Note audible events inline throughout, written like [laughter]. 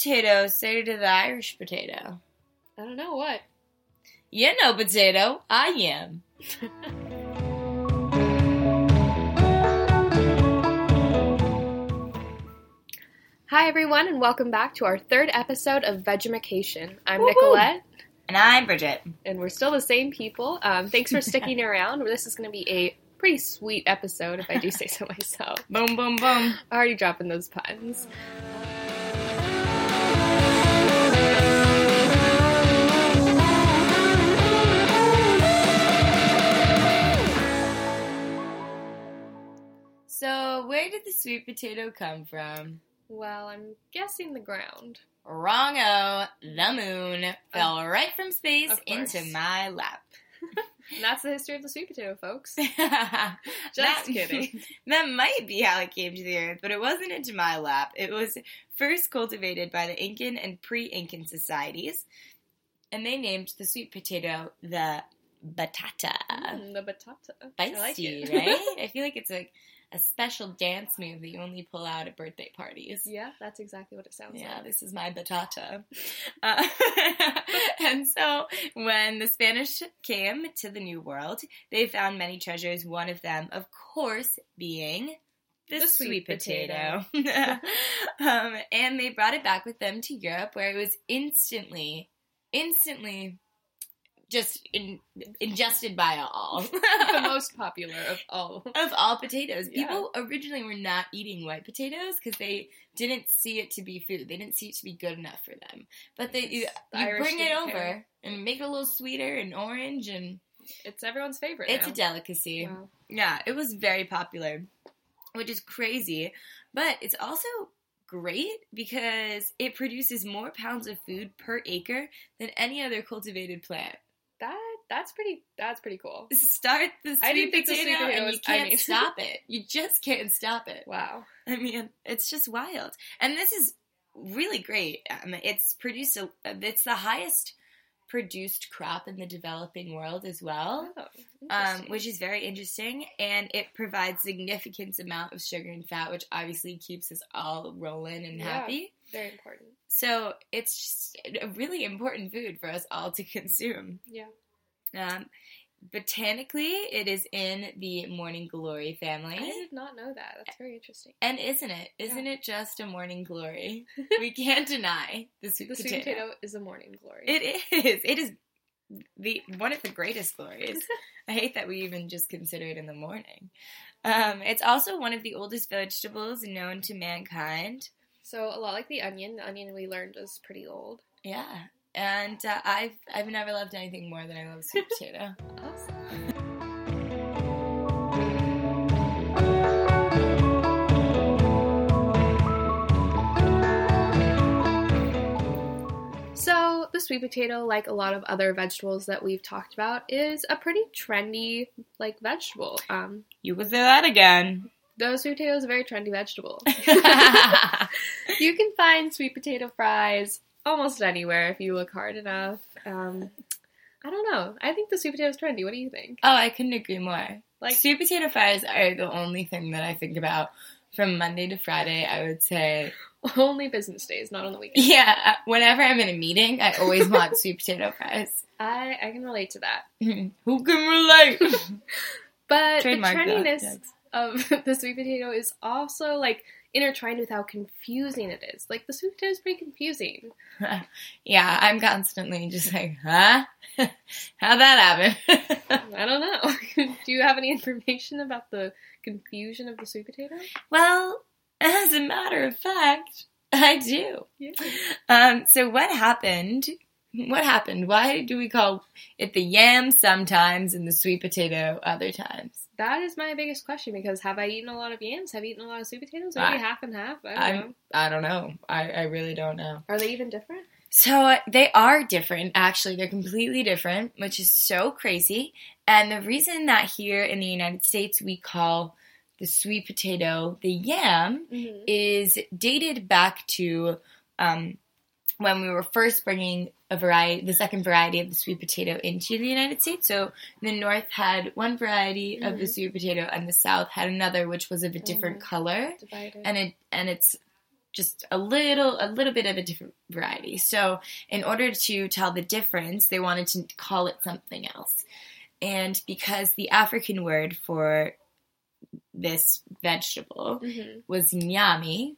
potato say to the Irish potato? I don't know what. You know potato, I am. [laughs] Hi, everyone, and welcome back to our third episode of Vegetarification. I'm Woo-hoo. Nicolette, And I'm Bridget. and we're still the same people. Um, thanks for sticking [laughs] around. This is going to be a pretty sweet episode, if I do say so [laughs] myself. Boom, boom, boom. Already dropping those puns. So, where did the sweet potato come from? Well, I'm guessing the ground. Wrongo, the moon fell right from space into my lap. [laughs] That's the history of the sweet potato, folks. [laughs] Just Just kidding. [laughs] That might be how it came to the earth, but it wasn't into my lap. It was first cultivated by the Incan and pre-Incan societies, and they named the sweet potato the batata. Mm, the batata. I like it. right? I feel like it's like a special dance move that you only pull out at birthday parties. yeah, that's exactly what it sounds Yeah, like. this is my batata. [laughs] Uh, [laughs] and so, when the Spanish came to the New World, they found many treasures. One of them, of course, being the, The sweet, sweet potato. [laughs] um, and they brought it back with them to Europe, where it was instantly, instantly just in, ingested by all. [laughs] [laughs] the most popular of all. of all potatoes. Yeah. People originally were not eating white potatoes because they didn't see it to be food. They didn't see it to be good enough for them. But they you, you bring it over and make it a little sweeter and orange, and It's everyone's favorite. it's now. a delicacy. Wow. Yeah, it was very popular, which is crazy. But it's also great because it produces more pounds of food per acre than any other cultivated plant. That that's pretty that's pretty cool. [laughs] Start the I didn't think the potato sweet and you can't mean- [laughs] stop it. You just can't stop it. Wow. I mean, it's just wild. And this is really great. Um, it's produced a, it's the highest produced crop in the developing world as well. Oh, Um, which is very interesting, and it provides significant amount of sugar and fat, which obviously keeps us all rolling and Yeah. happy. Very important. So it's a really important food for us all to [laughs] consume. Yeah. Um, botanically, it is in the morning glory family. I did not know that. That's very interesting. And isn't it? Isn't it just a morning glory? [laughs] we can't deny the sweet The potato. sweet potato is a morning glory. It is. It is the one of the greatest glories. [laughs] I hate that we even just consider it in the morning. Um, it's also one of the oldest vegetables known to mankind. So a lot like the onion. The onion we learned is pretty old. Yeah, and uh, I've I've never loved anything more than I love sweet [laughs] potato. Awesome. So, the sweet potato, like a lot of other vegetables that we've talked about, is a pretty trendy like vegetable. Um, You will say that again. The sweet potato is a very trendy vegetable. [laughs] [laughs] you can find sweet potato fries almost anywhere if you look hard enough. Um, I don't know. I think the sweet potato is trendy. What do you think? Oh, I couldn't agree more. Like- sweet potato fries are the only thing that I think about from Monday to Friday. I would say, [laughs] Only business days, not on the weekends. yeah. Whenever I'm in a meeting, I always want sweet potato fries. I I can relate to that. Who can relate? But Trademark the that, trendiness yes. Of [laughs] the sweet potato is also like intertwined with how confusing it is. Like the sweet potato is pretty confusing. [laughs] yeah, I'm constantly just like, huh? [laughs] How'd that happen? I don't know. Do you have any information about the confusion of the sweet potato? well, as a matter of fact, I do. Yeah. Um, so what happened? What happened? Why do we call it the yam sometimes and the sweet potato other times? That is my biggest question because have I eaten a lot of yams? Have you eaten a lot of sweet potatoes? Maybe I- half and half. I don't I'm- know. I don't know. I, I really don't know. Are they even different? So uh, they are different, actually. They're completely different, which is so crazy. And the reason that here in the United States we call the sweet potato the yam Mm-hmm. is dated back to um, when we were first bringing a variety, the second variety of the sweet potato into the United States. So the North had one variety of the Mhm. sweet potato, and the South had another, which was of a different Mhm. color Divided. and it and its just a little a little bit of a different variety. So, in order to tell the difference, they wanted to call it something else. And because the African word for this vegetable Mm-hmm. was nyami,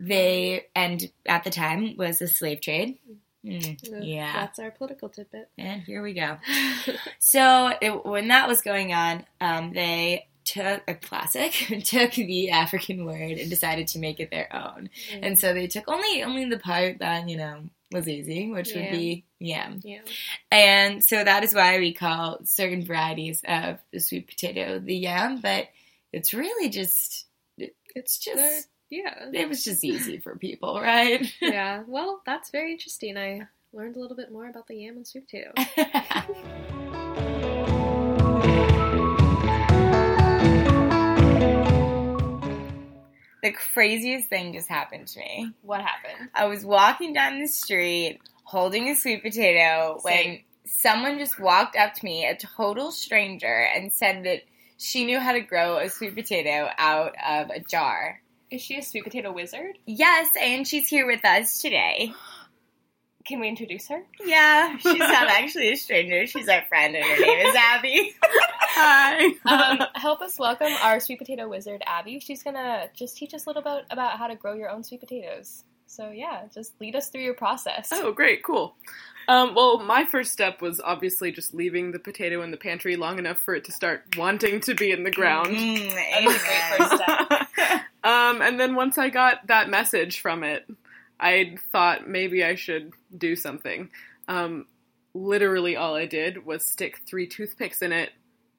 they and at the time was the slave trade. Mm, yeah, That's our political tidbit. and here we go. [laughs] So it, when that was going on, um, they took a classic, [laughs] took the African word and decided to make it their own. And so they took only only the part that you know was easy, which would be yam. yeah. And so that is why we call certain varieties of the sweet potato the yam. But it's really just it's just yeah. it was just easy for people, right? [laughs] yeah. Well, that's very interesting. I learned a little bit more about the yam and sweet potato. [laughs] the craziest thing just happened to me. What happened? I was walking down the street holding a sweet potato when someone just walked up to me, a total stranger, and said that she knew how to grow a sweet potato out of a jar. Is she a sweet potato wizard? Yes, and she's here with us today. [gasps] Can we introduce her? Yeah, she's not [laughs] actually a stranger. She's our friend, and her name is Abby. [laughs] Hi. Um, help us welcome our sweet potato wizard, Abby. She's gonna just teach us a little bit about how to grow your own sweet potatoes. So yeah, just lead us through your process. Oh, great, cool. Um, well, my first step was obviously just leaving the potato in the pantry long enough for it to start wanting to be in the ground. Mm, That Um, and then once I got that message from it, I thought maybe I should do something. Um, literally, all I did was stick three toothpicks in it,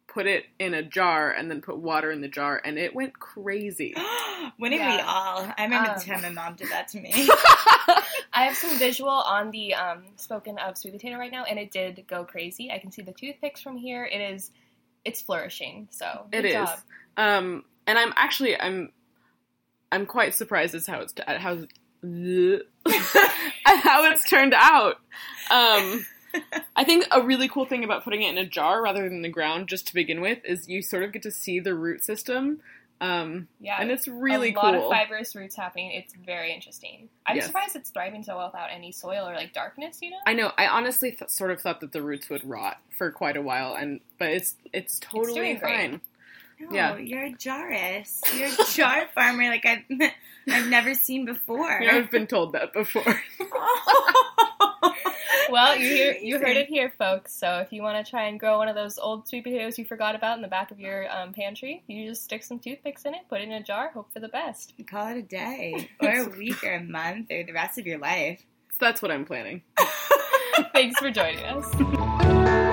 put it in a jar, and then put water in the jar, and it went crazy. [gasps] Wouldn't we all? I remember Um, the time my mom did that to me. [laughs] [laughs] I have some visual on the um, spoken of sweet potato right now, and it did go crazy. I can see the toothpicks from here. It is, it's flourishing. So It good is. Um, and I'm actually I'm I'm quite surprised as how it's at how [laughs] at how it's turned out. Um, [laughs] I think a really cool thing about putting it in a jar rather than the ground, just to begin with, is you sort of get to see the root system, um, Yeah, and it's really a lot cool. of fibrous roots happening. It's very interesting. I'm Yes. surprised it's thriving so well without any soil or like darkness. You know, I know. I honestly th- sort of thought that the roots would rot for quite a while, and but it's it's totally fine. great. No, Yeah. you're a jarist. You're a jar [laughs] farmer like I've [laughs] I've never seen before. Yeah, I've been told that before. [laughs] well, you hear, you heard it here, folks. So if you want to try and grow one of those old sweet potatoes you forgot about in the back of your um, pantry, you just stick some toothpicks in it, put it in a jar, hope for the best. Call it a day, or a week, or a month, or the rest of your life. so that's what I'm planning. Thanks for joining us.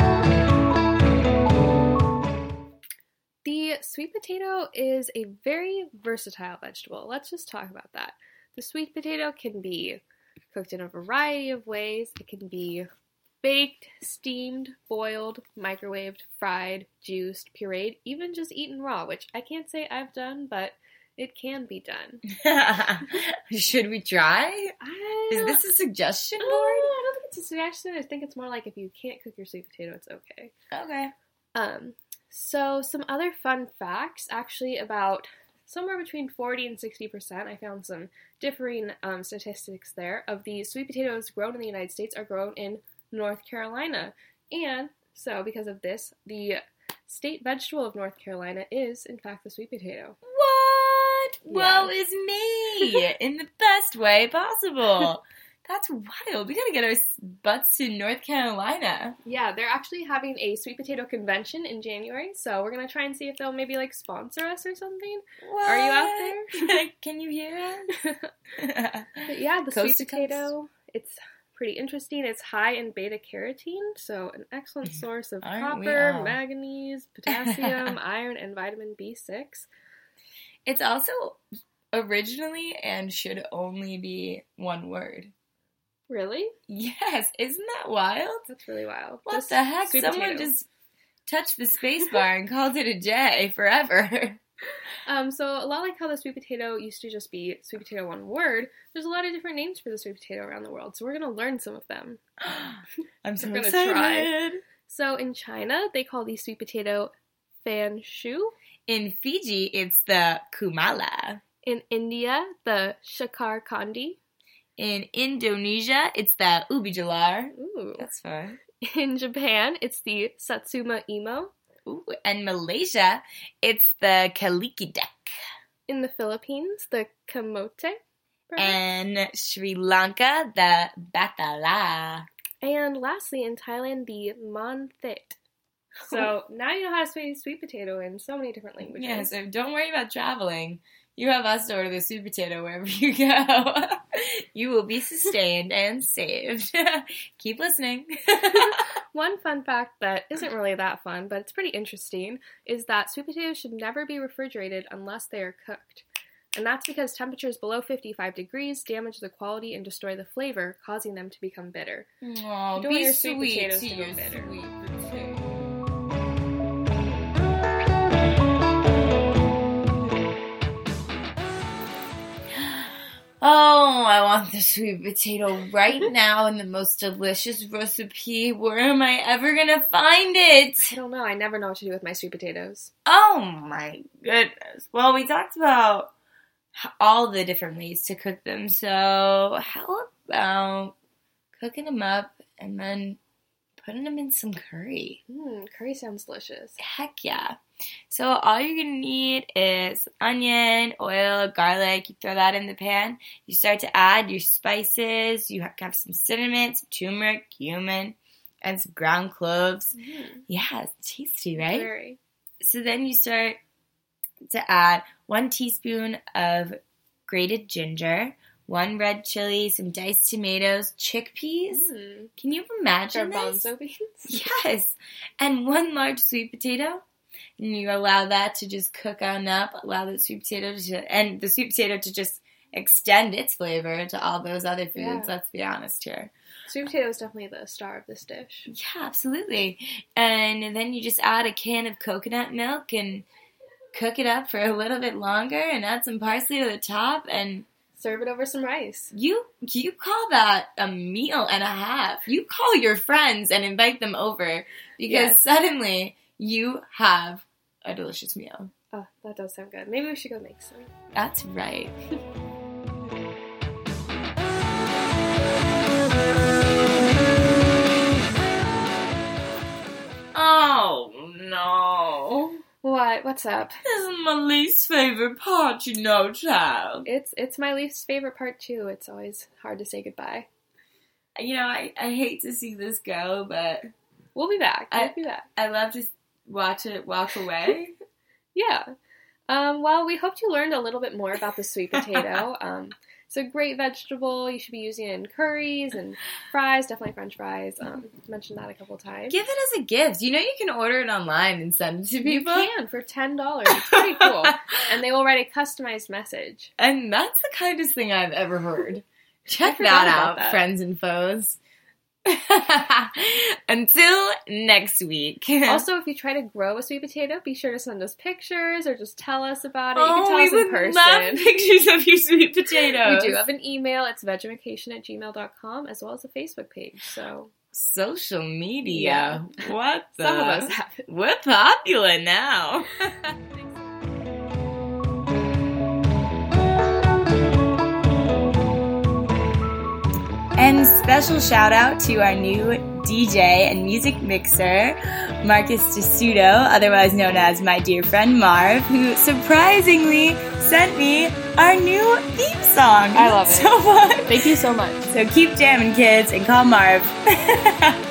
Sweet potato is a very versatile vegetable. Let's just talk about that. The sweet potato can be cooked in a variety of ways. It can be baked, steamed, boiled, microwaved, fried, juiced, pureed, even just eaten raw, which I can't say I've done, but it can be done. [laughs] Should we try? I Is this a suggestion board? I don't think it's a suggestion. I think it's more like if you can't cook your sweet potato, it's okay. Okay. Um, so some other fun facts, actually about somewhere between 40 and 60 percent. I found some differing um, statistics there of the sweet potatoes grown in the United States are grown in North Carolina, and so because of this, the state vegetable of North Carolina is in fact the sweet potato. What? Yeah. Woe is me in the best way possible. [laughs] That's wild. We gotta get our butts to North Carolina. Yeah, they're actually having a sweet potato convention in January, so we're gonna try and see if they'll maybe like sponsor us or something. What? Are you out there? [laughs] [laughs] Can you hear us? [laughs] But yeah, the Coast sweet potato, it's pretty interesting. It's high in beta carotene, so an excellent source of copper, manganese, potassium, iron, and vitamin B6. It's also originally and should only be one word. Really? Yes, isn't that wild? That's really wild. What Just the heck? Someone potato. just touched the space [laughs] bar and called it a day forever. Um, so a lot like how the sweet potato used to just be sweet potato one word, there's a lot of different names for the sweet potato around the world. So we're gonna learn some of them. [gasps] I'm [laughs] so gonna excited. try. So in China, they call the sweet potato fan shu. In Fiji, it's the kumala. In India, the shakar kandi. In Indonesia, it's the ubi jalar. Ooh. That's fun. In Japan, it's the satsuma imo. Ooh, and Malaysia, it's the keledek. In the Philippines, the kamote. perhaps? And Sri Lanka, the batala. And lastly, in Thailand, the manthit. So [laughs] now you know how to say sweet potato in so many different languages. Yeah, so don't worry about traveling. You have us to order the sweet potato wherever you go. [laughs] you will be sustained and saved. [laughs] Keep listening. [laughs] One fun fact that isn't really that fun, but it's pretty interesting, is that sweet potatoes should never be refrigerated unless they are cooked. And that's because temperatures below 55 degrees damage the quality and destroy the flavor, causing them to become bitter. Oh, You don't want your sweet sweet potatoes to to go bitter. sweet Oh, I want the sweet potato right [laughs] now in the most delicious recipe. Where am I ever gonna find it? I don't know, I never know what to do with my sweet potatoes. Oh my goodness. Well, we talked about all the different ways to cook them. So, how about cooking them up and then putting them in some curry? Mmm, curry sounds delicious. Heck yeah. So, all you're gonna need is onion, oil, garlic. You throw that in the pan. You start to add your spices. You have some cinnamon, some turmeric, cumin, and some ground cloves. Mm, Yeah, it's tasty, right? Very. So then you start to add one teaspoon of grated ginger, one red chili, some diced tomatoes, chickpeas. Mm. Can you imagine this? Garbanzo beans? [laughs] Yes, and one large sweet potato. And you allow that to just cook on up. Allow the sweet potato to and the sweet potato to just extend its flavor to all those other foods. Yeah. Let's be honest here. Sweet potato is definitely the star of this dish. Yeah, absolutely. And then you just add a can of coconut milk and cook it up for a little bit longer and add some parsley to the top and Serve it over some rice. you you call that a meal and a half. You call your friends and invite them over because Yes. suddenly you have a delicious meal. Oh, that does sound good. Maybe we should go make some. That's right. [laughs] oh no. What? What's up? This is my least favorite part, you know, child. It's it's my least favorite part too. It's always hard to say goodbye. You know, I, I hate to see this go, but We'll be back. We'll I- be back. I love to watch it walk away. [laughs] Yeah. Um, well, we hoped you learned a little bit more about the sweet potato. [laughs] um, it's a great vegetable. You should be using it in curries and fries, definitely French fries. Um, mentioned that a couple times. Give it as a gift. You know you can order it online and send it to you people. can for ten dollars. It's pretty cool, [laughs] and they will write a customized message. and that's the kindest thing I've ever heard. Check that out, that. friends and foes. [laughs] Until next week. [laughs] Also, if you try to grow a sweet potato, be sure to send us pictures or just tell us about it. You oh, can tell we us in person. love [laughs] pictures of your sweet potatoes. We do have an email. It's vegemication at gmail.com as well as a Facebook page. So social media. What the? some of us have it. We're popular now. And special shout out to our new DJ and music mixer, Marcus DeSudo, otherwise known as my dear friend Marv, who surprisingly sent me our new theme song. I love [laughs] it. So much. Thank you so much. So keep jamming, kids, and call Marv. [laughs]